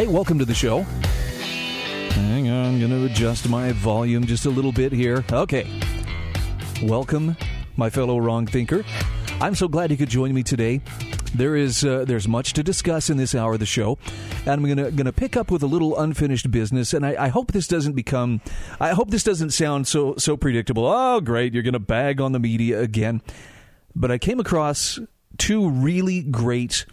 Hey, welcome to the show. Hang on, I'm going to adjust my volume just a little bit here. Okay. Welcome, my fellow wrong thinker. I'm so glad you could join me today. There is uh, there's much to discuss in this hour of the show, and I'm gonna gonna pick up with a little unfinished business. And I, I hope this doesn't become, I hope this doesn't sound so so predictable. Oh, great, you're gonna bag on the media again. But I came across two really great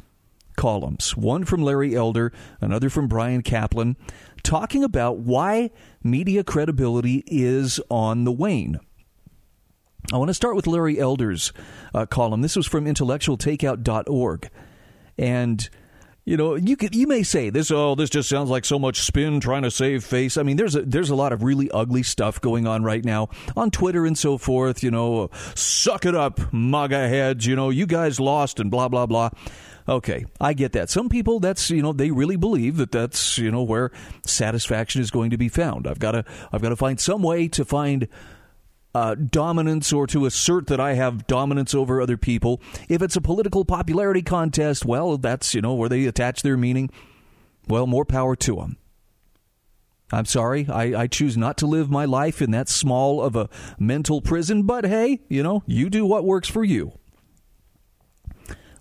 columns, one from Larry Elder, another from Bryan Caplan, talking about why media credibility is on the wane. I want to start with Larry Elder's uh, column. This was from intellectualtakeout.org. And you know, you could you may say this. Oh, this just sounds like so much spin trying to save face. I mean, there's a there's a lot of really ugly stuff going on right now on Twitter and so forth. You know, suck it up, MAGA heads. You know, you guys lost and blah blah blah. Okay, I get that. Some people, that's you know, they really believe that that's you know where satisfaction is going to be found. I've got to I've got to find some way to find uh, dominance or to assert that I have dominance over other people. If it's a political popularity contest, well, that's you know where they attach their meaning. Well, more power to them. I'm sorry, I, I choose not to live my life in that small of a mental prison, but hey, you know, you do what works for you.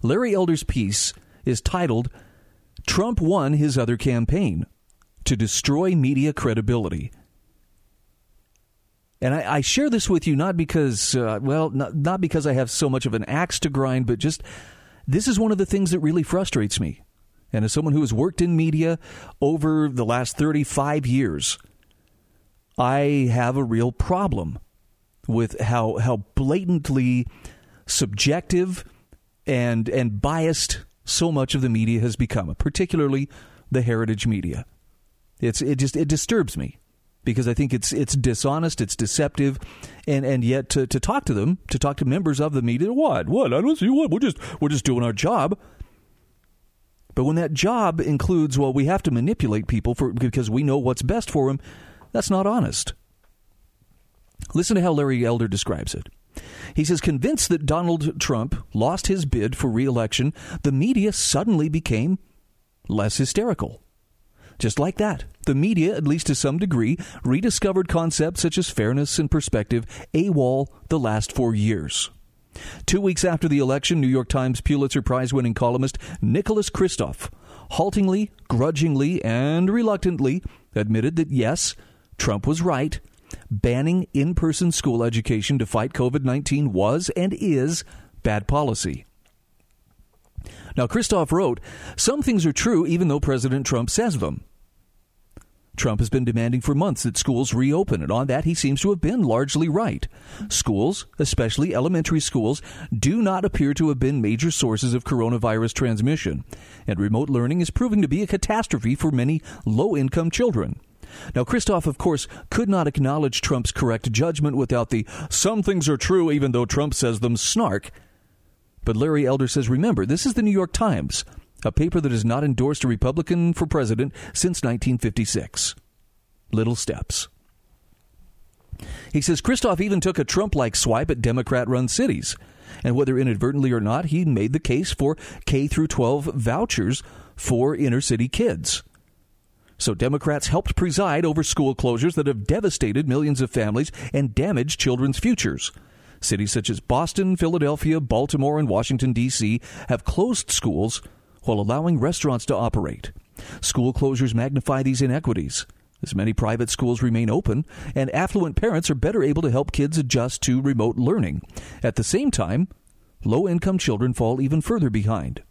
Larry Elder's piece is titled Trump Won His Other Campaign to Destroy Media Credibility. And I, I share this with you not because, uh, well, not, not because I have so much of an axe to grind, but just this is one of the things that really frustrates me. And as someone who has worked in media over the last 35 years, I have a real problem with how how blatantly subjective and and biased so much of the media has become, particularly the heritage media. It's it just it disturbs me because I think it's it's dishonest, it's deceptive, and and yet to, to talk to them, to talk to members of the media, what what I don't see what we're just we're just doing our job. But when that job includes, well, we have to manipulate people for because we know what's best for them, that's not honest. Listen to how Larry Elder describes it. He says, convinced that Donald Trump lost his bid for reelection, the media suddenly became less hysterical. Just like that, the media, at least to some degree, rediscovered concepts such as fairness and perspective AWOL the last four years. Two weeks after the election, New York Times Pulitzer Prize winning columnist Nicholas Kristof haltingly, grudgingly, and reluctantly admitted that yes, Trump was right. Banning in person school education to fight COVID 19 was and is bad policy. Now, Kristof wrote, Some things are true even though President Trump says them. Trump has been demanding for months that schools reopen, and on that he seems to have been largely right. Schools, especially elementary schools, do not appear to have been major sources of coronavirus transmission, and remote learning is proving to be a catastrophe for many low income children. Now, Kristof, of course, could not acknowledge Trump's correct judgment without the some things are true even though Trump says them snark. But Larry Elder says, remember, this is the New York Times a paper that has not endorsed a Republican for president since 1956. Little steps. He says Kristof even took a Trump like swipe at Democrat run cities. And whether inadvertently or not, he made the case for K through 12 vouchers for inner city kids. So Democrats helped preside over school closures that have devastated millions of families and damaged children's futures. Cities such as Boston, Philadelphia, Baltimore, and Washington, D.C. have closed schools while allowing restaurants to operate. School closures magnify these inequities. As many private schools remain open, and affluent parents are better able to help kids adjust to remote learning. At the same time, low income children fall even further behind.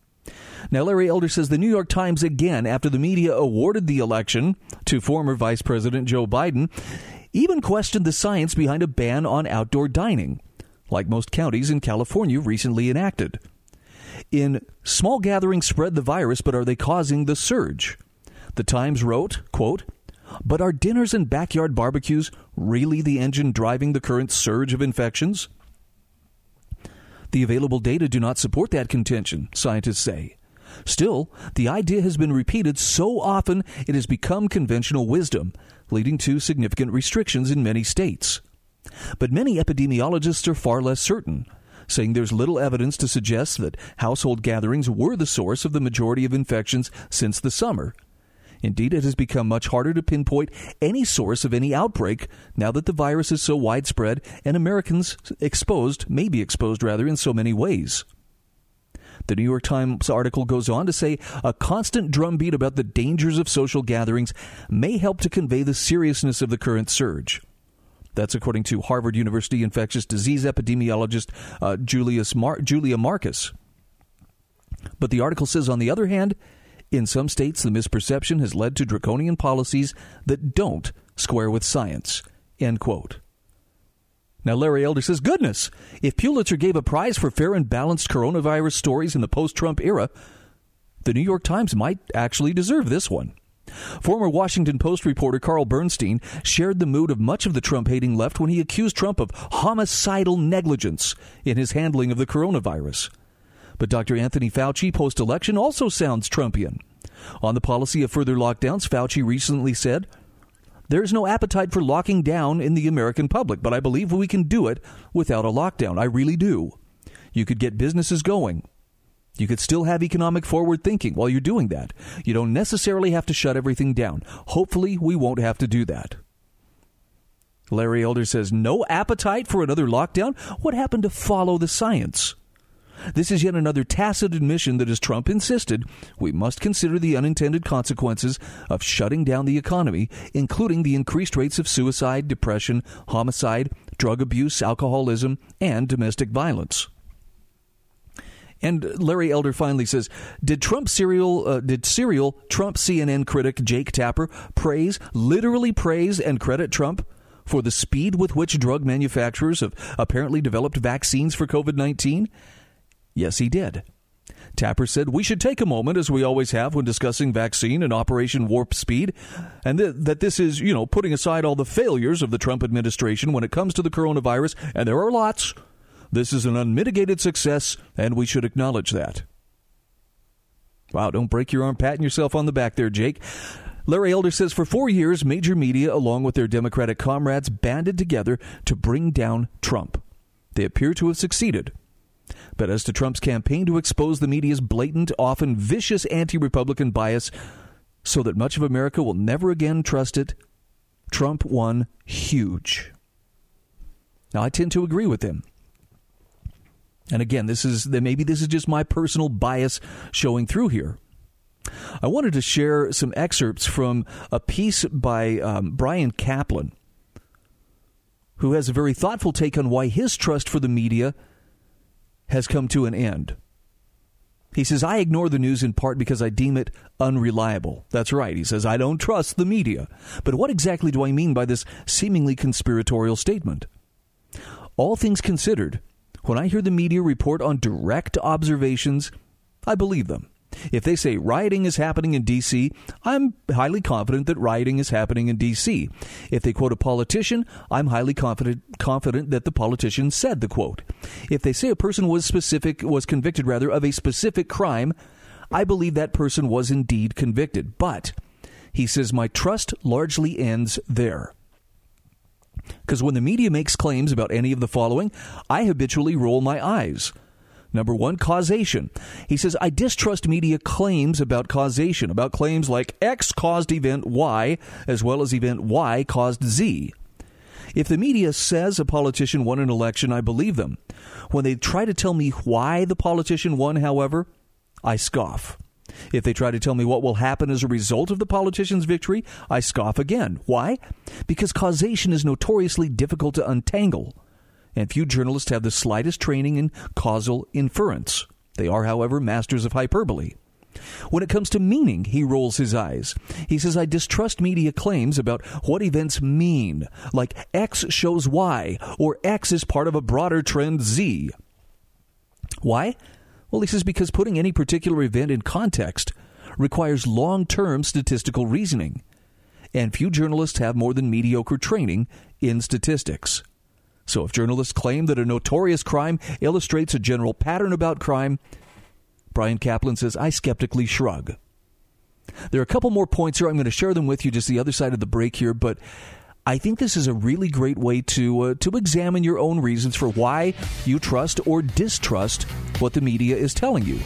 Now, Larry Elder says the New York Times, again, after the media awarded the election to former Vice President Joe Biden, even questioned the science behind a ban on outdoor dining, like most counties in California recently enacted. In small gatherings spread the virus, but are they causing the surge? The Times wrote, quote, but are dinners and backyard barbecues really the engine driving the current surge of infections? The available data do not support that contention, scientists say. Still, the idea has been repeated so often it has become conventional wisdom, leading to significant restrictions in many states. But many epidemiologists are far less certain, saying there's little evidence to suggest that household gatherings were the source of the majority of infections since the summer. Indeed, it has become much harder to pinpoint any source of any outbreak now that the virus is so widespread and Americans exposed, may be exposed rather, in so many ways. The New York Times article goes on to say a constant drumbeat about the dangers of social gatherings may help to convey the seriousness of the current surge. That's according to Harvard University infectious disease epidemiologist uh, Julius Mar- Julia Marcus. But the article says, on the other hand, in some states, the misperception has led to draconian policies that don't square with science. End quote. Now, Larry Elder says, goodness, if Pulitzer gave a prize for fair and balanced coronavirus stories in the post Trump era, the New York Times might actually deserve this one. Former Washington Post reporter Carl Bernstein shared the mood of much of the Trump hating left when he accused Trump of homicidal negligence in his handling of the coronavirus. But Dr. Anthony Fauci post election also sounds Trumpian. On the policy of further lockdowns, Fauci recently said, There's no appetite for locking down in the American public, but I believe we can do it without a lockdown. I really do. You could get businesses going. You could still have economic forward thinking while you're doing that. You don't necessarily have to shut everything down. Hopefully, we won't have to do that. Larry Elder says, No appetite for another lockdown? What happened to follow the science? This is yet another tacit admission that, as Trump insisted, we must consider the unintended consequences of shutting down the economy, including the increased rates of suicide, depression, homicide, drug abuse, alcoholism, and domestic violence. And Larry Elder finally says, "Did Trump serial uh, did serial Trump CNN critic Jake Tapper praise, literally praise and credit Trump for the speed with which drug manufacturers have apparently developed vaccines for COVID-19? Yes, he did. Tapper said, We should take a moment, as we always have when discussing vaccine and Operation Warp Speed, and th- that this is, you know, putting aside all the failures of the Trump administration when it comes to the coronavirus, and there are lots. This is an unmitigated success, and we should acknowledge that. Wow, don't break your arm patting yourself on the back there, Jake. Larry Elder says for four years, major media, along with their Democratic comrades, banded together to bring down Trump. They appear to have succeeded. But as to Trump's campaign to expose the media's blatant, often vicious anti Republican bias so that much of America will never again trust it, Trump won huge. Now, I tend to agree with him. And again, this is maybe this is just my personal bias showing through here. I wanted to share some excerpts from a piece by um, Bryan Caplan, who has a very thoughtful take on why his trust for the media has come to an end. He says, I ignore the news in part because I deem it unreliable. That's right. He says, I don't trust the media. But what exactly do I mean by this seemingly conspiratorial statement? All things considered, when I hear the media report on direct observations, I believe them. If they say rioting is happening in D.C., I'm highly confident that rioting is happening in D.C. If they quote a politician, I'm highly confident confident that the politician said the quote. If they say a person was specific was convicted rather of a specific crime, I believe that person was indeed convicted. But he says my trust largely ends there. Because when the media makes claims about any of the following, I habitually roll my eyes. Number one, causation. He says, I distrust media claims about causation, about claims like X caused event Y, as well as event Y caused Z. If the media says a politician won an election, I believe them. When they try to tell me why the politician won, however, I scoff. If they try to tell me what will happen as a result of the politician's victory, I scoff again. Why? Because causation is notoriously difficult to untangle and few journalists have the slightest training in causal inference. They are, however, masters of hyperbole. When it comes to meaning, he rolls his eyes. He says, I distrust media claims about what events mean, like X shows Y, or X is part of a broader trend Z. Why? Well, he says because putting any particular event in context requires long term statistical reasoning, and few journalists have more than mediocre training in statistics. So if journalists claim that a notorious crime illustrates a general pattern about crime, Bryan Caplan says, I skeptically shrug. There are a couple more points here. I'm going to share them with you just the other side of the break here, but I think this is a really great way to uh, to examine your own reasons for why you trust or distrust what the media is telling you.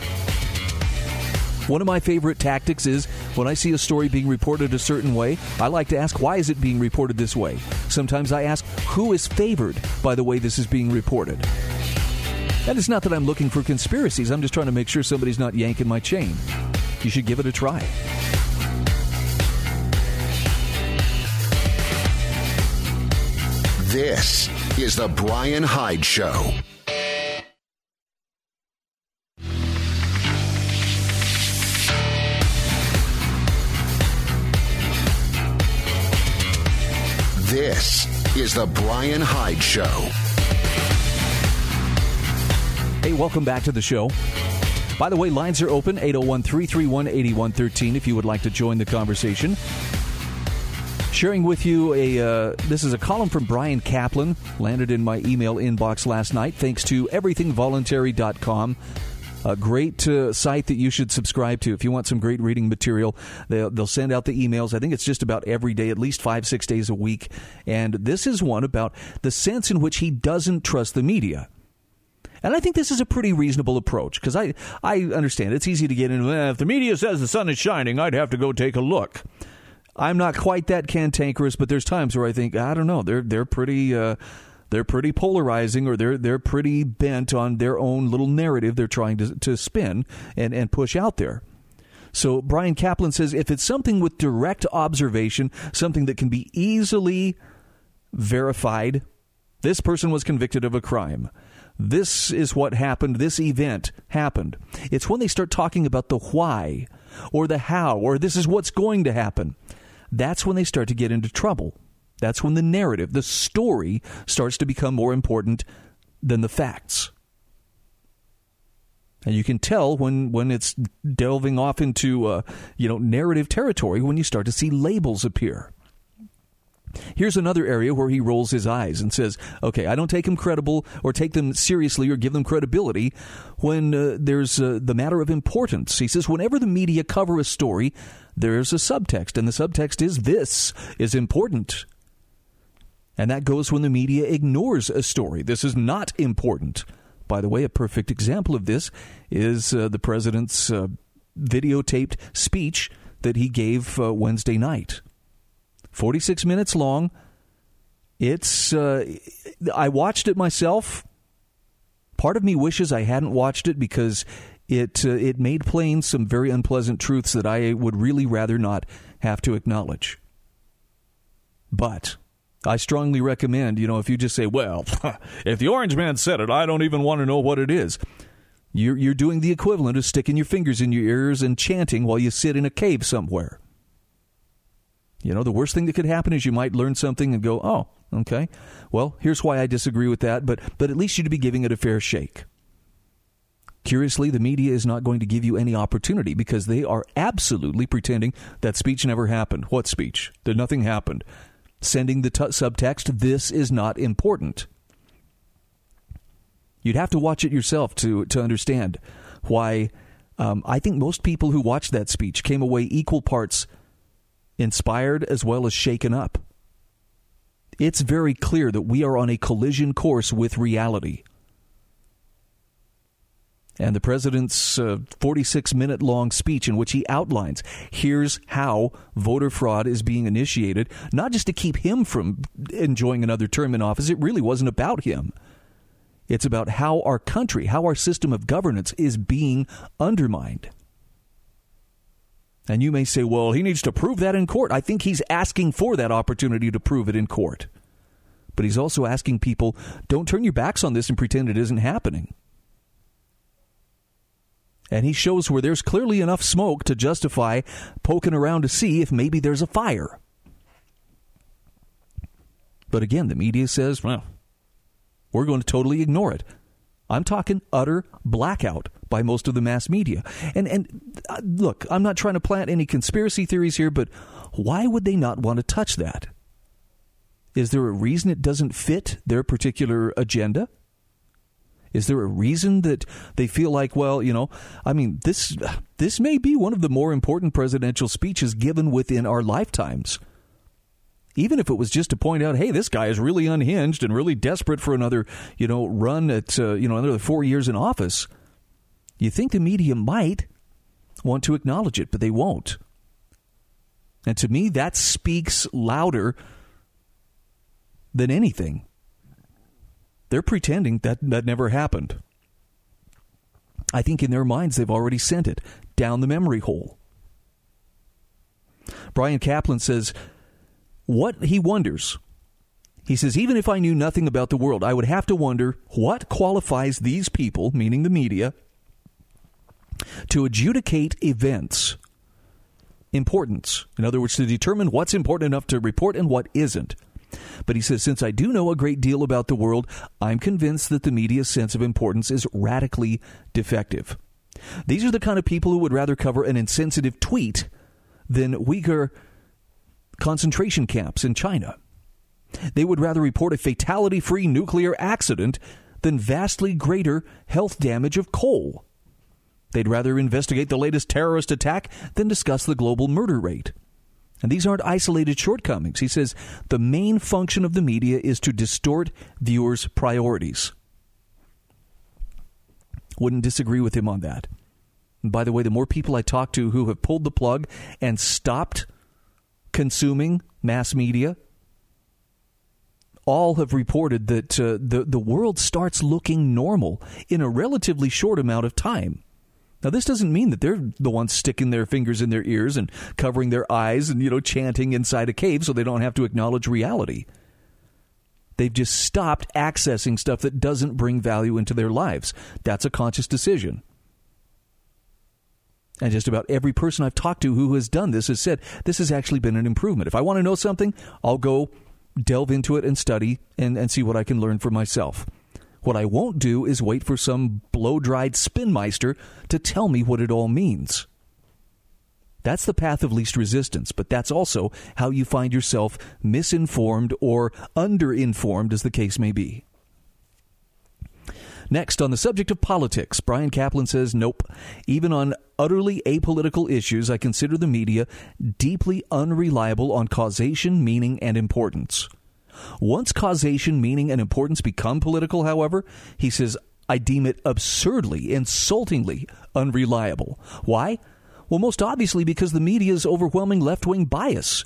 One of my favorite tactics is when I see a story being reported a certain way, I like to ask why is it being reported this way. Sometimes I ask who is favored by the way this is being reported. And it's not that I'm looking for conspiracies. I'm just trying to make sure somebody's not yanking my chain. You should give it a try. This is the Brian Hyde Show. This is the Brian Hyde Show. Hey, welcome back to the show. By the way, lines are open 801 331 8113 if you would like to join the conversation sharing with you a uh, this is a column from Bryan Caplan landed in my email inbox last night thanks to everythingvoluntary.com a great uh, site that you should subscribe to if you want some great reading material. They'll, they'll, send out the emails. I think it's just about every day, at least five, six days a week. And this is one about the sense in which he doesn't trust the media. And I think this is a pretty reasonable approach because I, I understand it's easy to get in. Well, if the media says the sun is shining, I'd have to go take a look. I'm not quite that cantankerous, but there's times where I think I don't know. They're they're pretty uh, they're pretty polarizing, or they're they're pretty bent on their own little narrative they're trying to to spin and and push out there. So Bryan Caplan says if it's something with direct observation, something that can be easily verified, this person was convicted of a crime. This is what happened. This event happened. It's when they start talking about the why or the how or this is what's going to happen that's when they start to get into trouble. That's when the narrative, the story, starts to become more important than the facts. And you can tell when, when it's delving off into uh, you know narrative territory when you start to see labels appear. Here's another area where he rolls his eyes and says, "Okay, I don't take them credible or take them seriously or give them credibility when uh, there's uh, the matter of importance." He says, "Whenever the media cover a story, there's a subtext, and the subtext is this is important." And that goes when the media ignores a story. This is not important. By the way, a perfect example of this is uh, the president's uh, videotaped speech that he gave uh, Wednesday night. 46 minutes long. It's uh, I watched it myself. Part of me wishes I hadn't watched it because it uh, it made plain some very unpleasant truths that I would really rather not have to acknowledge. But I strongly recommend, you know, if you just say, "Well, if the Orange Man said it, I don't even want to know what it is." You're you're doing the equivalent of sticking your fingers in your ears and chanting while you sit in a cave somewhere. You know, the worst thing that could happen is you might learn something and go, "Oh, okay. Well, here's why I disagree with that, but but at least you'd be giving it a fair shake." Curiously, the media is not going to give you any opportunity because they are absolutely pretending that speech never happened. What speech? That nothing happened. Sending the t- subtext, this is not important. You'd have to watch it yourself to, to understand why um, I think most people who watched that speech came away equal parts inspired as well as shaken up. It's very clear that we are on a collision course with reality. And the president's 46 uh, minute long speech, in which he outlines here's how voter fraud is being initiated, not just to keep him from enjoying another term in office, it really wasn't about him. It's about how our country, how our system of governance is being undermined. And you may say, well, he needs to prove that in court. I think he's asking for that opportunity to prove it in court. But he's also asking people, don't turn your backs on this and pretend it isn't happening. And he shows where there's clearly enough smoke to justify poking around to see if maybe there's a fire. But again, the media says, well, we're going to totally ignore it. I'm talking utter blackout by most of the mass media. And and uh, look, I'm not trying to plant any conspiracy theories here, but why would they not want to touch that? Is there a reason it doesn't fit their particular agenda? Is there a reason that they feel like, well, you know, I mean, this this may be one of the more important presidential speeches given within our lifetimes. Even if it was just to point out, hey, this guy is really unhinged and really desperate for another, you know, run at, uh, you know, another four years in office. You think the media might want to acknowledge it, but they won't. And to me, that speaks louder than anything. They're pretending that that never happened. I think in their minds they've already sent it down the memory hole. Bryan Caplan says, What he wonders, he says, even if I knew nothing about the world, I would have to wonder what qualifies these people, meaning the media, to adjudicate events importance. In other words, to determine what's important enough to report and what isn't. But he says, since I do know a great deal about the world, I'm convinced that the media's sense of importance is radically defective. These are the kind of people who would rather cover an insensitive tweet than Uyghur concentration camps in China. They would rather report a fatality free nuclear accident than vastly greater health damage of coal. They'd rather investigate the latest terrorist attack than discuss the global murder rate. And these aren't isolated shortcomings. He says the main function of the media is to distort viewers' priorities. Wouldn't disagree with him on that. And by the way, the more people I talk to who have pulled the plug and stopped consuming mass media, all have reported that uh, the the world starts looking normal in a relatively short amount of time. Now, this doesn't mean that they're the ones sticking their fingers in their ears and covering their eyes and, you know, chanting inside a cave so they don't have to acknowledge reality. They've just stopped accessing stuff that doesn't bring value into their lives. That's a conscious decision. And just about every person I've talked to who has done this has said this has actually been an improvement. If I want to know something, I'll go delve into it and study and, and see what I can learn for myself. What I won't do is wait for some blow dried spinmeister to tell me what it all means. That's the path of least resistance, but that's also how you find yourself misinformed or underinformed, as the case may be. Next, on the subject of politics, Bryan Caplan says, Nope. Even on utterly apolitical issues, I consider the media deeply unreliable on causation, meaning, and importance. Once causation, meaning, and importance become political, however, he says, I deem it absurdly, insultingly unreliable. Why? Well, most obviously because the media's overwhelming left wing bias.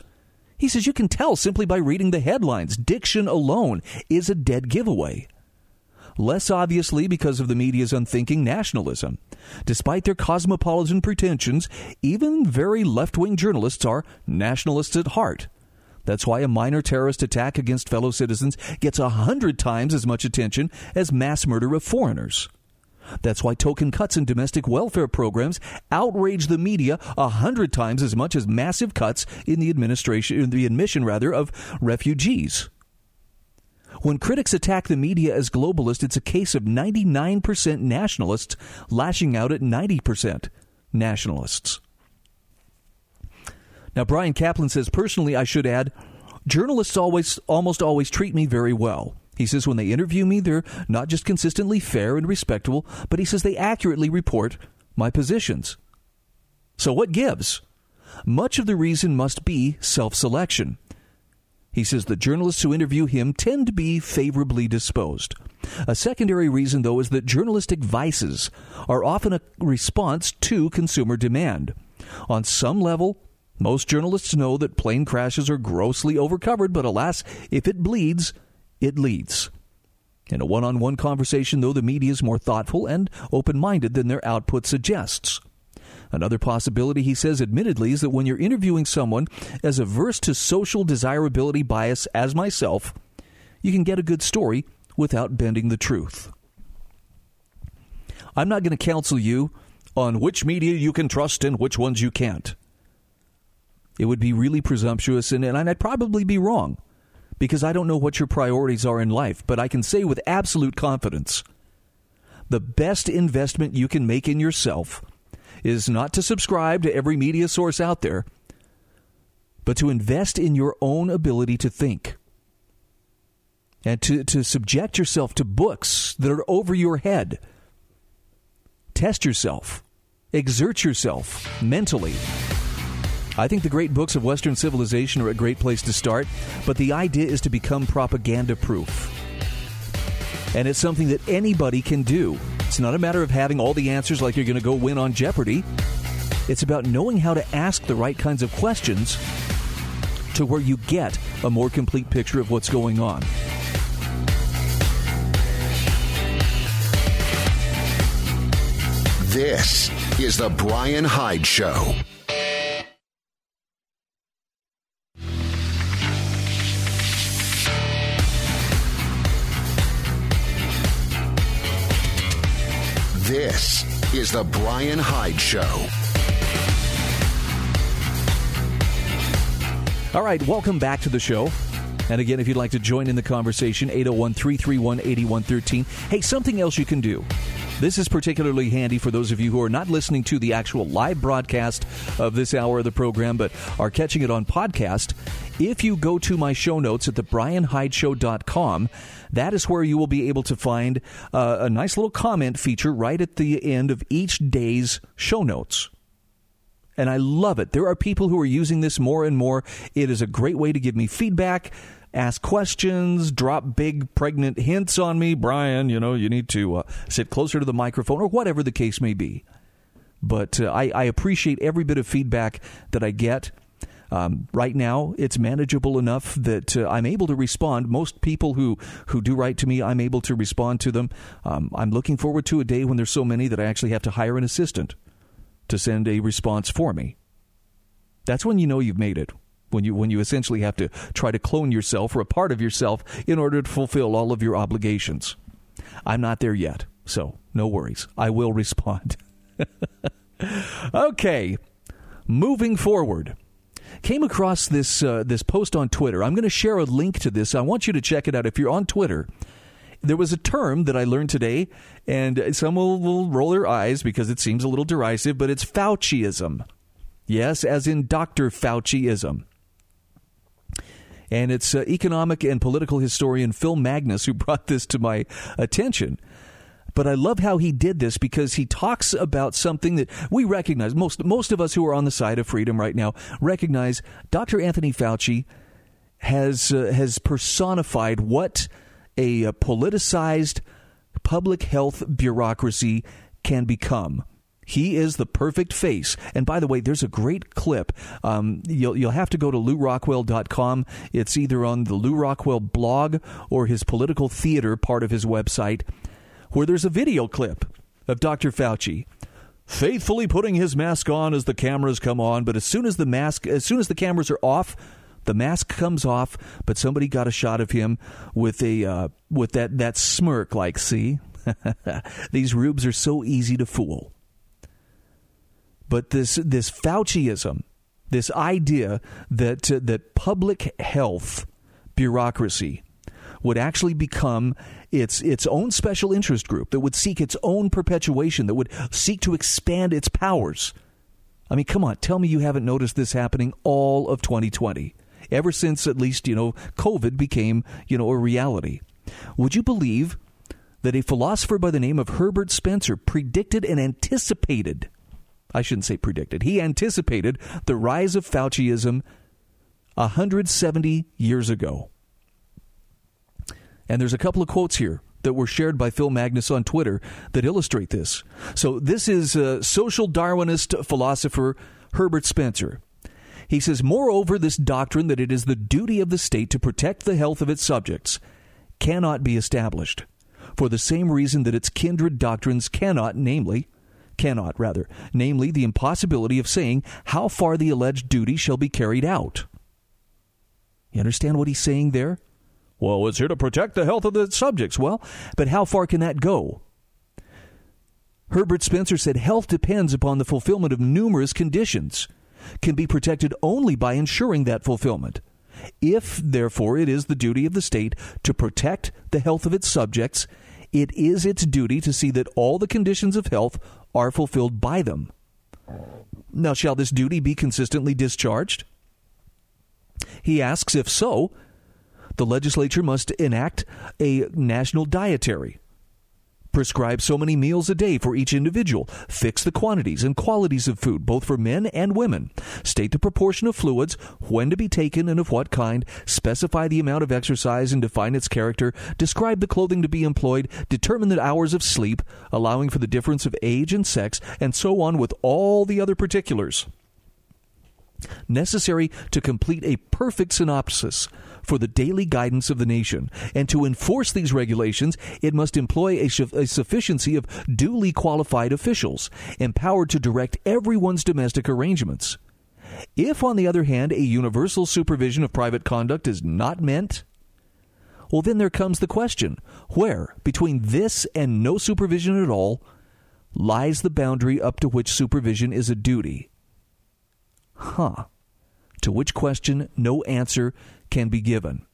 He says you can tell simply by reading the headlines. Diction alone is a dead giveaway. Less obviously because of the media's unthinking nationalism. Despite their cosmopolitan pretensions, even very left wing journalists are nationalists at heart. That's why a minor terrorist attack against fellow citizens gets a hundred times as much attention as mass murder of foreigners. That's why token cuts in domestic welfare programs outrage the media a hundred times as much as massive cuts in the administration, in the admission rather, of refugees. When critics attack the media as globalist, it's a case of 99% nationalists lashing out at 90% nationalists. Now, Bryan Caplan says, personally, I should add, journalists always, almost always treat me very well. He says when they interview me, they're not just consistently fair and respectable, but he says they accurately report my positions. So what gives? Much of the reason must be self selection. He says the journalists who interview him tend to be favorably disposed. A secondary reason, though, is that journalistic vices are often a response to consumer demand. On some level, most journalists know that plane crashes are grossly overcovered, but alas, if it bleeds, it leads. In a one on one conversation, though, the media is more thoughtful and open minded than their output suggests. Another possibility, he says, admittedly, is that when you're interviewing someone as averse to social desirability bias as myself, you can get a good story without bending the truth. I'm not going to counsel you on which media you can trust and which ones you can't. It would be really presumptuous, and, and I'd probably be wrong because I don't know what your priorities are in life, but I can say with absolute confidence the best investment you can make in yourself is not to subscribe to every media source out there, but to invest in your own ability to think and to, to subject yourself to books that are over your head. Test yourself, exert yourself mentally. I think the great books of Western civilization are a great place to start, but the idea is to become propaganda proof. And it's something that anybody can do. It's not a matter of having all the answers like you're going to go win on Jeopardy. It's about knowing how to ask the right kinds of questions to where you get a more complete picture of what's going on. This is The Brian Hyde Show. This is The Brian Hyde Show. All right, welcome back to the show. And again, if you'd like to join in the conversation, 801 331 8113. Hey, something else you can do. This is particularly handy for those of you who are not listening to the actual live broadcast of this hour of the program, but are catching it on podcast. If you go to my show notes at thebrianhydeshow.com, that is where you will be able to find uh, a nice little comment feature right at the end of each day's show notes. And I love it. There are people who are using this more and more. It is a great way to give me feedback ask questions, drop big pregnant hints on me. Brian, you know, you need to uh, sit closer to the microphone or whatever the case may be. But uh, I, I, appreciate every bit of feedback that I get. Um, right now, it's manageable enough that uh, I'm able to respond. Most people who, who do write to me, I'm able to respond to them. Um, I'm looking forward to a day when there's so many that I actually have to hire an assistant to send a response for me. That's when you know you've made it when you when you essentially have to try to clone yourself or a part of yourself in order to fulfill all of your obligations. I'm not there yet, so no worries. I will respond. okay, moving forward. Came across this uh, this post on Twitter. I'm going to share a link to this. I want you to check it out if you're on Twitter there was a term that I learned today, and some will, will, roll their eyes because it seems a little derisive, but it's Fauciism. Yes, as in Dr. Fauciism and it's uh, economic and political historian Phil Magness who brought this to my attention. But I love how he did this because he talks about something that we recognize. Most most of us who are on the side of freedom right now recognize Dr. Anthony Fauci has uh, has personified what a, a politicized public health bureaucracy can become. He is the perfect face. And by the way, there's a great clip. Um, you'll, you'll have to go to lewrockwell.com. It's either on the Lew Rockwell blog or his political theater part of his website, where there's a video clip of Dr. Fauci faithfully putting his mask on as the cameras come on. But as soon as the mask, as soon as the cameras are off, the mask comes off. But somebody got a shot of him with a uh, with that that smirk, like, see, these rubes are so easy to fool. But this this Fauciism, this idea that uh, that public health bureaucracy would actually become its its own special interest group that would seek its own perpetuation, that would seek to expand its powers. I mean, come on, tell me you haven't noticed this happening all of 2020, ever since at least you know COVID became you know a reality. Would you believe that a philosopher by the name of Herbert Spencer predicted and anticipated I shouldn't say predicted, he anticipated the rise of Fauciism 170 years ago. And there's a couple of quotes here that were shared by Phil Magness on Twitter that illustrate this. So this is a social Darwinist philosopher Herbert Spencer. He says, Moreover, this doctrine that it is the duty of the state to protect the health of its subjects cannot be established, for the same reason that its kindred doctrines cannot, namely, cannot, rather, namely the impossibility of saying how far the alleged duty shall be carried out. You understand what he's saying there? Well, it's here to protect the health of the subjects. Well, but how far can that go? Herbert Spencer said health depends upon the fulfillment of numerous conditions, can be protected only by ensuring that fulfillment. If, therefore, it is the duty of the state to protect the health of its subjects, it is its duty to see that all the conditions of health are fulfilled by them. Now, shall this duty be consistently discharged? He asks if so, the legislature must enact a national dietary prescribe so many meals a day for each individual, fix the quantities and qualities of food, both for men and women, state the proportion of fluids, when to be taken and of what kind, specify the amount of exercise and define its character, describe the clothing to be employed, determine the hours of sleep, allowing for the difference of age and sex, and so on with all the other particulars necessary to complete a perfect synopsis for the daily guidance of the nation. And to enforce these regulations, it must employ a, a, sufficiency of duly qualified officials, empowered to direct everyone's domestic arrangements. If, on the other hand, a universal supervision of private conduct is not meant, well, then there comes the question where, between this and no supervision at all, lies the boundary up to which supervision is a duty? Huh. To which question no answer can be given.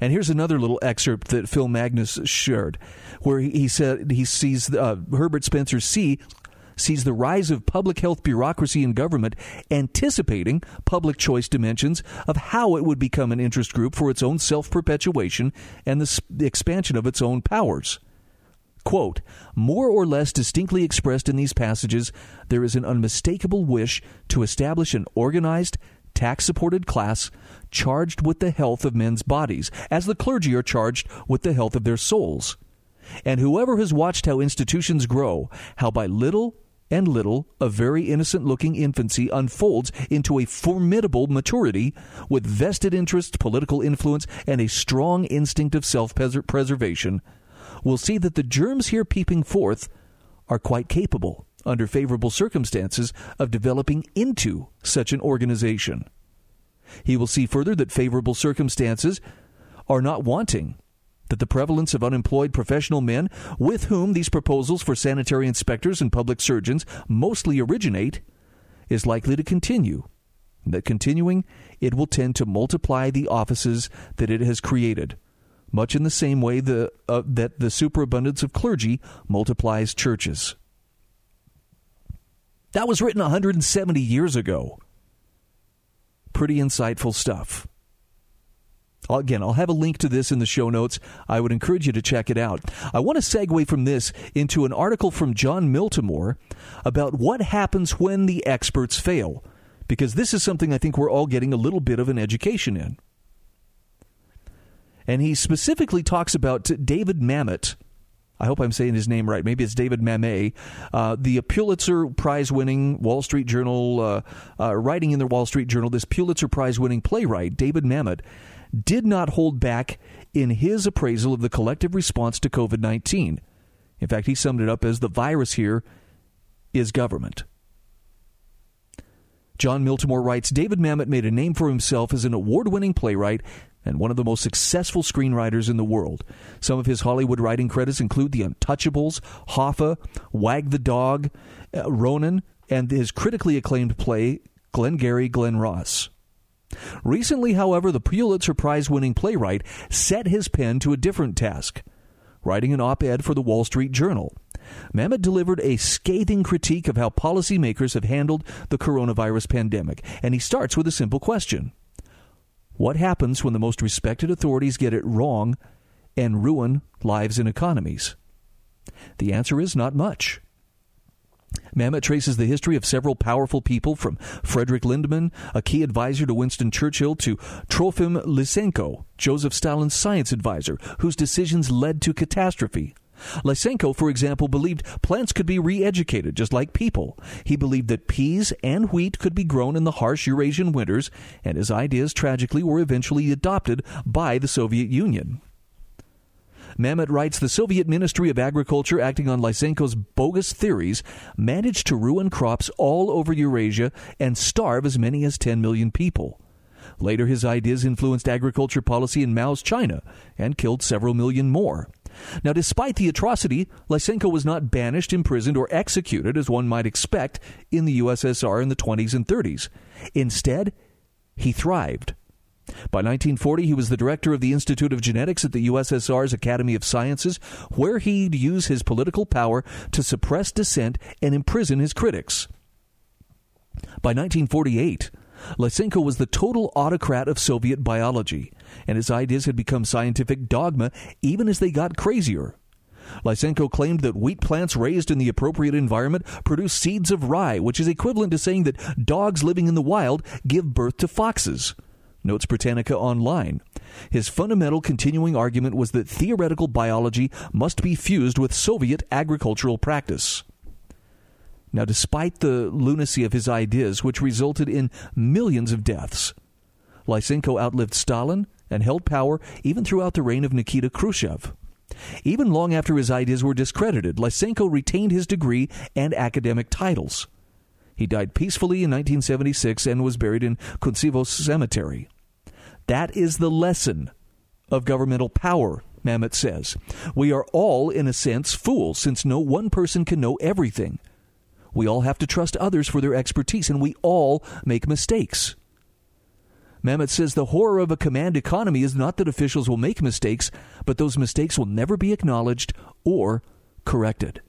And here's another little excerpt that Phil Magness shared, where he said he sees uh, Herbert Spencer C sees the rise of public health bureaucracy in government anticipating public choice dimensions of how it would become an interest group for its own self perpetuation and the, the expansion of its own powers. Quote, more or less distinctly expressed in these passages, there is an unmistakable wish to establish an organized, tax supported class charged with the health of men's bodies, as the clergy are charged with the health of their souls. And whoever has watched how institutions grow, how by little and little a very innocent looking infancy unfolds into a formidable maturity with vested interests, political influence, and a strong instinct of self preservation, will see that the germs here peeping forth are quite capable under favorable circumstances, of developing into such an organization. He will see further that favorable circumstances are not wanting, that the prevalence of unemployed professional men with whom these proposals for sanitary inspectors and public surgeons mostly originate is likely to continue. That continuing, it will tend to multiply the offices that it has created, much in the same way the, uh, that the superabundance of clergy multiplies churches. That was written 170 years ago. Pretty insightful stuff. Again, I'll have a link to this in the show notes. I would encourage you to check it out. I want to segue from this into an article from Jon Miltimore about what happens when the experts fail, because this is something I think we're all getting a little bit of an education in. And he specifically talks about David Mamet, I hope I'm saying his name right. Maybe it's David Mamet, uh, the Pulitzer Prize winning Wall Street Journal, uh, uh, writing in the Wall Street Journal, this Pulitzer Prize winning playwright, David Mamet, did not hold back in his appraisal of the collective response to COVID 19. In fact, he summed it up as the virus here is government. Jon Miltimore writes David Mamet made a name for himself as an award winning playwright and one of the most successful screenwriters in the world. Some of his Hollywood writing credits include The Untouchables, Hoffa, Wag the Dog, uh, Ronin, and his critically acclaimed play, Glengarry Glen Ross. Recently, however, the Pulitzer Prize winning playwright set his pen to a different task, writing an op ed for the Wall Street Journal. Mamet delivered a scathing critique of how policymakers have handled the coronavirus pandemic, and he starts with a simple question what happens when the most respected authorities get it wrong and ruin lives and economies? The answer is not much. Mamet traces the history of several powerful people from Frederick Lindemann, a key advisor to Winston Churchill, to Trofim Lysenko, Joseph Stalin's science advisor, whose decisions led to catastrophe. Lysenko, for example, believed plants could be re educated just like people. He believed that peas and wheat could be grown in the harsh Eurasian winters, and his ideas tragically were eventually adopted by the Soviet Union. Mamet writes the Soviet Ministry of Agriculture, acting on Lysenko's bogus theories, managed to ruin crops all over Eurasia and starve as many as 10 million people. Later, his ideas influenced agriculture policy in Mao's China and killed several million more. Now, despite the atrocity, Lysenko was not banished, imprisoned, or executed as one might expect in the USSR in the 20s and 30s. Instead, he thrived. By 1940, he was the director of the Institute of Genetics at the USSR's Academy of Sciences, where he'd use his political power to suppress dissent and imprison his critics. By 1948, Lysenko was the total autocrat of Soviet biology, and his ideas had become scientific dogma even as they got crazier. Lysenko claimed that wheat plants raised in the appropriate environment produce seeds of rye, which is equivalent to saying that dogs living in the wild give birth to foxes. Notes Britannica Online. His fundamental continuing argument was that theoretical biology must be fused with Soviet agricultural practice. Now, despite the lunacy of his ideas, which resulted in millions of deaths, Lysenko outlived Stalin and held power even throughout the reign of Nikita Khrushchev. Even long after his ideas were discredited, Lysenko retained his degree and academic titles. He died peacefully in 1976 and was buried in Kuntsevo Cemetery. That is the lesson of governmental power, Mamet says. We are all, in a sense, fools, since no one person can know everything. We all have to trust others for their expertise, and we all make mistakes. Mamet says the horror of a command economy is not that officials will make mistakes, but those mistakes will never be acknowledged or corrected.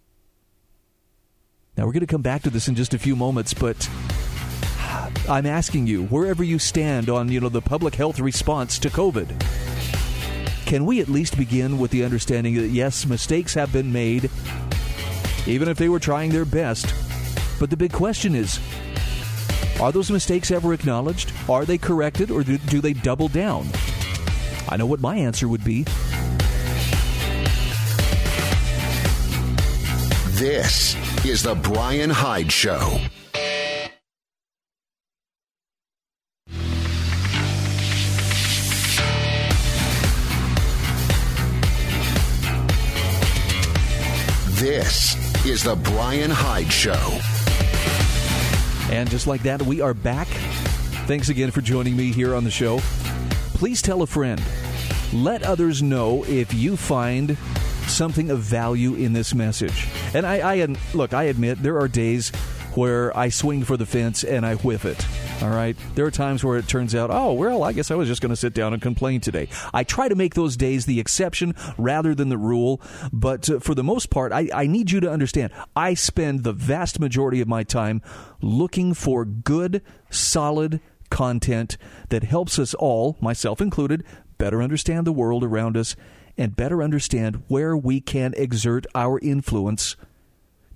Now, we're going to come back to this in just a few moments, but I'm asking you, wherever you stand on, you know, the public health response to COVID, can we at least begin with the understanding that yes, mistakes have been made, even if they were trying their best. But the big question is, are those mistakes ever acknowledged? Are they corrected or do, do they double down? I know what my answer would be. This is the Bryan Hyde Show. This is the Bryan Hyde Show. And just like that, we are back. Thanks again for joining me here on the show. Please tell a friend. Let others know if you find something of value in this message. And I, I look, I admit there are days where I swing for the fence and I whiff it. All right. There are times where it turns out, oh, well, I guess I was just going to sit down and complain today. I try to make those days the exception rather than the rule. But uh, for the most part, I, I need you to understand I spend the vast majority of my time looking for good, solid content that helps us all, myself included, better understand the world around us and better understand where we can exert our influence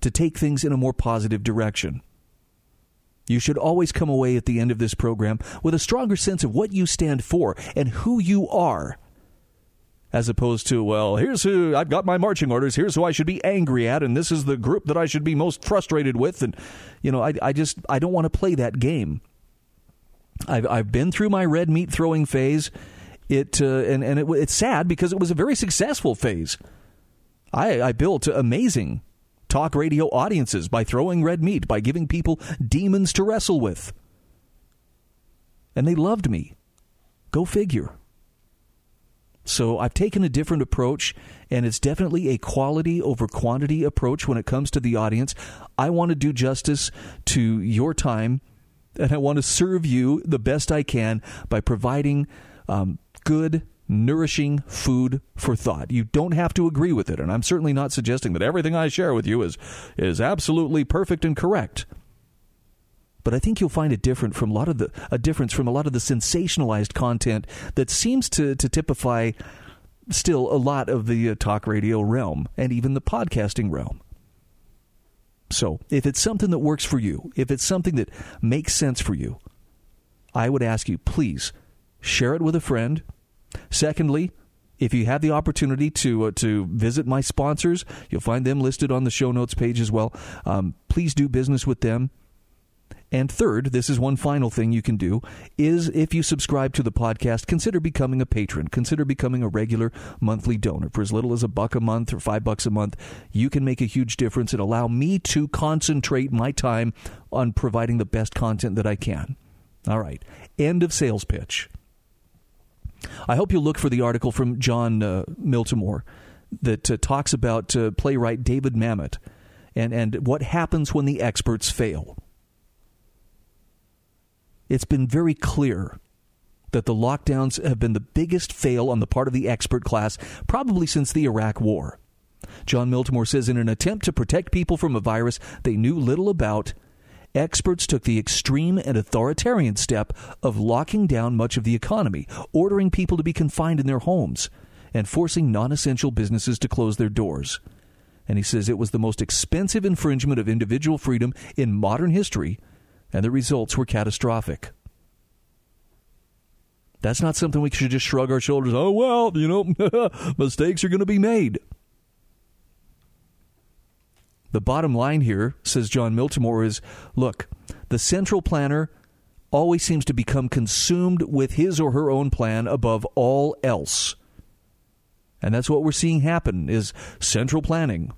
to take things in a more positive direction. You should always come away at the end of this program with a stronger sense of what you stand for and who you are. As opposed to, well, here's who I've got my marching orders, here's who I should be angry at, and this is the group that I should be most frustrated with. And, you know, I, I just, I don't want to play that game. I've, I've been through my red meat throwing phase. It, uh, and, and it, it's sad because it was a very successful phase. I, I built amazing talk radio audiences by throwing red meat, by giving people demons to wrestle with. And they loved me. Go figure. So I've taken a different approach, and it's definitely a quality over quantity approach when it comes to the audience. I want to do justice to your time, and I want to serve you the best I can by providing um, good nourishing food for thought. You don't have to agree with it, and I'm certainly not suggesting that everything I share with you is is absolutely perfect and correct. But I think you'll find it different from a lot of the a difference from a lot of the sensationalized content that seems to to typify still a lot of the uh, talk radio realm and even the podcasting realm. So, if it's something that works for you, if it's something that makes sense for you, I would ask you please share it with a friend Secondly, if you have the opportunity to uh, to visit my sponsors, you'll find them listed on the show notes page as well. Um, please do business with them. And third, this is one final thing you can do is if you subscribe to the podcast, consider becoming a patron. Consider becoming a regular monthly donor. For as little as a buck a month or 5 bucks a month, you can make a huge difference and allow me to concentrate my time on providing the best content that I can. All right. End of sales pitch. I hope you'll look for the article from Jon uh, Miltimore that uh, talks about uh, playwright David Mamet and, and what happens when the experts fail. It's been very clear that the lockdowns have been the biggest fail on the part of the expert class probably since the Iraq War. Jon Miltimore says in an attempt to protect people from a virus they knew little about, experts took the extreme and authoritarian step of locking down much of the economy, ordering people to be confined in their homes, and forcing non essential businesses to close their doors. And he says it was the most expensive infringement of individual freedom in modern history, and the results were catastrophic. That's not something we should just shrug our shoulders. Oh, well, you know, mistakes are going to be made. The bottom line here, says Jon Miltimore, is look, the central planner always seems to become consumed with his or her own plan above all else. And that's what we're seeing happen is central planning.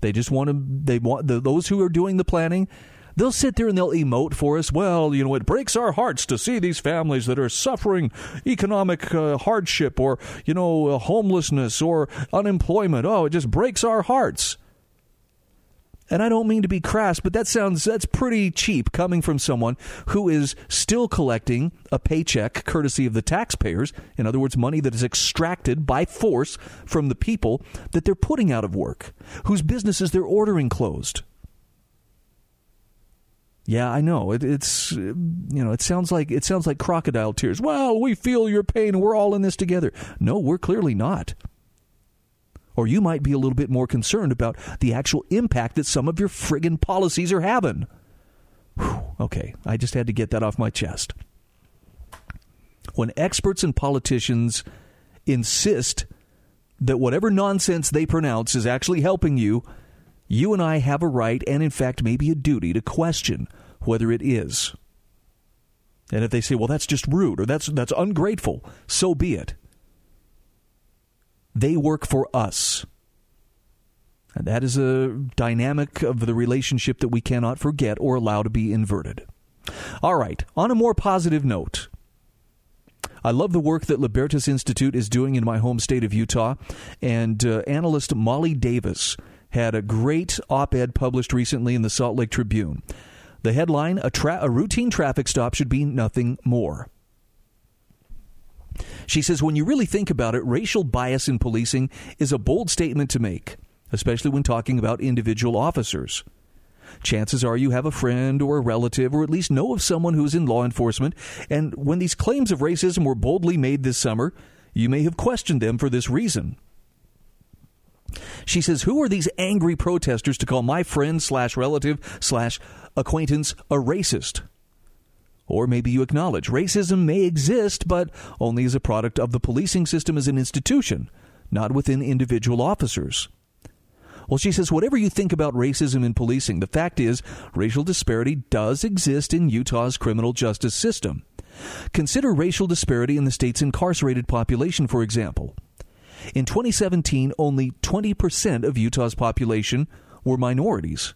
They just want to they want the, those who are doing the planning they'll sit there and they'll emote for us. Well, you know, it breaks our hearts to see these families that are suffering economic uh, hardship or, you know, uh, homelessness or unemployment. Oh, it just breaks our hearts. And I don't mean to be crass, but that sounds that's pretty cheap coming from someone who is still collecting a paycheck courtesy of the taxpayers, in other words money that is extracted by force from the people that they're putting out of work, whose businesses they're ordering closed. Yeah, I know. It, it's you know, it sounds like it sounds like crocodile tears. Well, we feel your pain. We're all in this together. No, we're clearly not. Or you might be a little bit more concerned about the actual impact that some of your friggin' policies are having. Whew, okay, I just had to get that off my chest. When experts and politicians insist that whatever nonsense they pronounce is actually helping you, you and I have a right and, in fact, maybe a duty to question whether it is. And if they say, well, that's just rude or that's, that's ungrateful, so be it. They work for us. And that is a dynamic of the relationship that we cannot forget or allow to be inverted. All right, on a more positive note, I love the work that Libertas Institute is doing in my home state of Utah. And uh, analyst Molly Davis had a great op ed published recently in the Salt Lake Tribune. The headline a, tra- a routine traffic stop should be nothing more. She says, when you really think about it, racial bias in policing is a bold statement to make, especially when talking about individual officers. Chances are you have a friend or a relative, or at least know of someone who's in law enforcement, and when these claims of racism were boldly made this summer, you may have questioned them for this reason. She says, Who are these angry protesters to call my friend slash relative slash acquaintance a racist? Or maybe you acknowledge racism may exist, but only as a product of the policing system as an institution, not within individual officers. Well, she says, whatever you think about racism in policing, the fact is, racial disparity does exist in Utah's criminal justice system. Consider racial disparity in the state's incarcerated population, for example. In 2017, only 20% of Utah's population were minorities.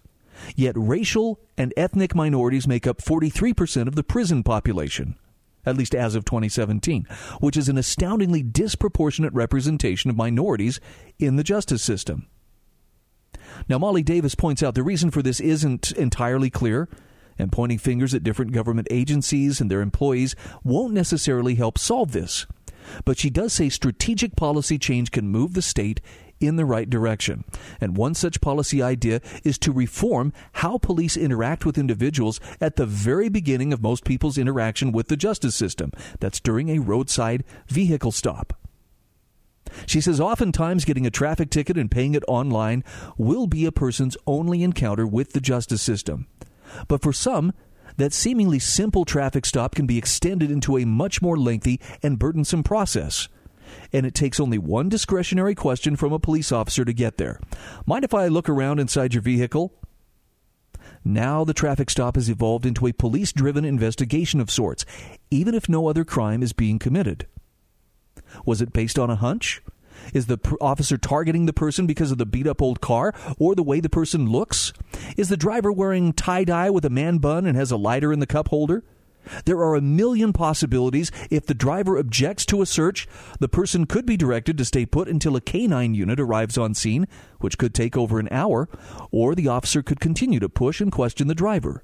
Yet racial and ethnic minorities make up 43% of the prison population, at least as of 2017, which is an astoundingly disproportionate representation of minorities in the justice system. Now, Molly Davis points out the reason for this isn't entirely clear, and pointing fingers at different government agencies and their employees won't necessarily help solve this. But she does say strategic policy change can move the state in the right direction. And one such policy idea is to reform how police interact with individuals at the very beginning of most people's interaction with the justice system. That's during a roadside vehicle stop. She says oftentimes getting a traffic ticket and paying it online will be a person's only encounter with the justice system. But for some, that seemingly simple traffic stop can be extended into a much more lengthy and burdensome process. And it takes only one discretionary question from a police officer to get there. Mind if I look around inside your vehicle? Now the traffic stop has evolved into a police driven investigation of sorts, even if no other crime is being committed. Was it based on a hunch? Is the officer targeting the person because of the beat up old car or the way the person looks? Is the driver wearing tie dye with a man bun and has a lighter in the cup holder? There are a million possibilities. If the driver objects to a search, the person could be directed to stay put until a canine unit arrives on scene, which could take over an hour, or the officer could continue to push and question the driver.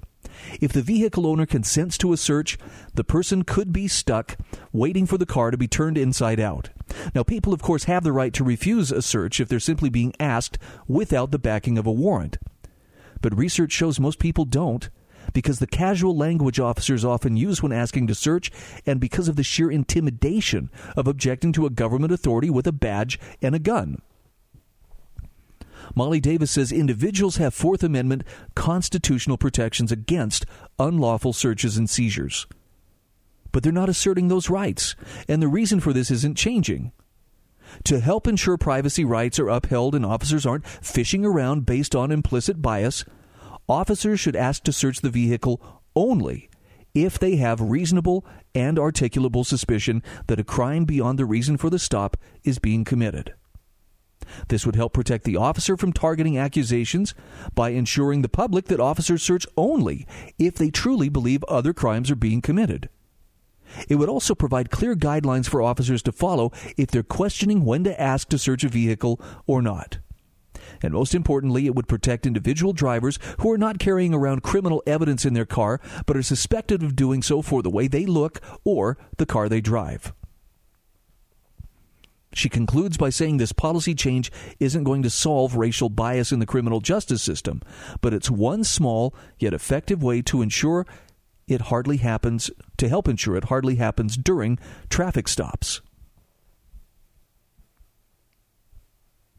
If the vehicle owner consents to a search, the person could be stuck waiting for the car to be turned inside out. Now, people, of course, have the right to refuse a search if they're simply being asked without the backing of a warrant. But research shows most people don't because the casual language officers often use when asking to search and because of the sheer intimidation of objecting to a government authority with a badge and a gun. Molly Davis says individuals have Fourth Amendment constitutional protections against unlawful searches and seizures. But they're not asserting those rights, and the reason for this isn't changing. To help ensure privacy rights are upheld and officers aren't fishing around based on implicit bias, officers should ask to search the vehicle only if they have reasonable and articulable suspicion that a crime beyond the reason for the stop is being committed. This would help protect the officer from targeting accusations by ensuring the public that officers search only if they truly believe other crimes are being committed. It would also provide clear guidelines for officers to follow if they're questioning when to ask to search a vehicle or not. And most importantly, it would protect individual drivers who are not carrying around criminal evidence in their car but are suspected of doing so for the way they look or the car they drive. She concludes by saying this policy change isn't going to solve racial bias in the criminal justice system, but it's one small yet effective way to ensure it hardly happens, to help ensure it hardly happens during traffic stops.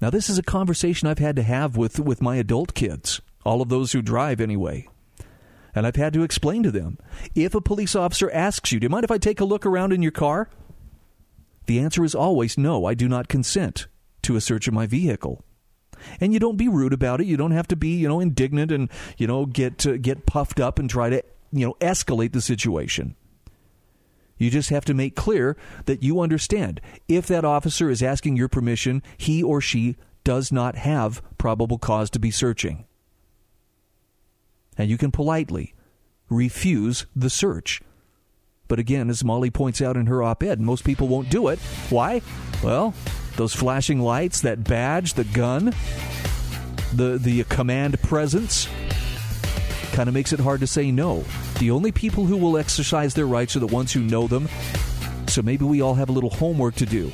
Now, this is a conversation I've had to have with, with my adult kids, all of those who drive anyway. And I've had to explain to them if a police officer asks you, Do you mind if I take a look around in your car? The answer is always no, I do not consent to a search of my vehicle. And you don't be rude about it. You don't have to be, you know, indignant and, you know, get uh, get puffed up and try to, you know, escalate the situation. You just have to make clear that you understand. If that officer is asking your permission, he or she does not have probable cause to be searching. And you can politely refuse the search but again, as Molly points out in her op ed, most people won't do it. Why? Well, those flashing lights, that badge, the gun, the, the command presence kind of makes it hard to say no. The only people who will exercise their rights are the ones who know them. So maybe we all have a little homework to do.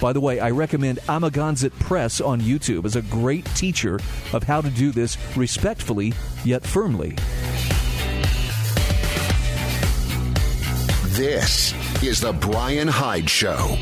By the way, I recommend Amagansett Press on YouTube as a great teacher of how to do this respectfully yet firmly. This is the Bryan Hyde Show.